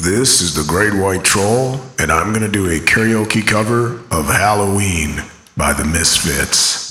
This is the Great White Troll, and I'm going to do a karaoke cover of Halloween by the Misfits.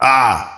Ah,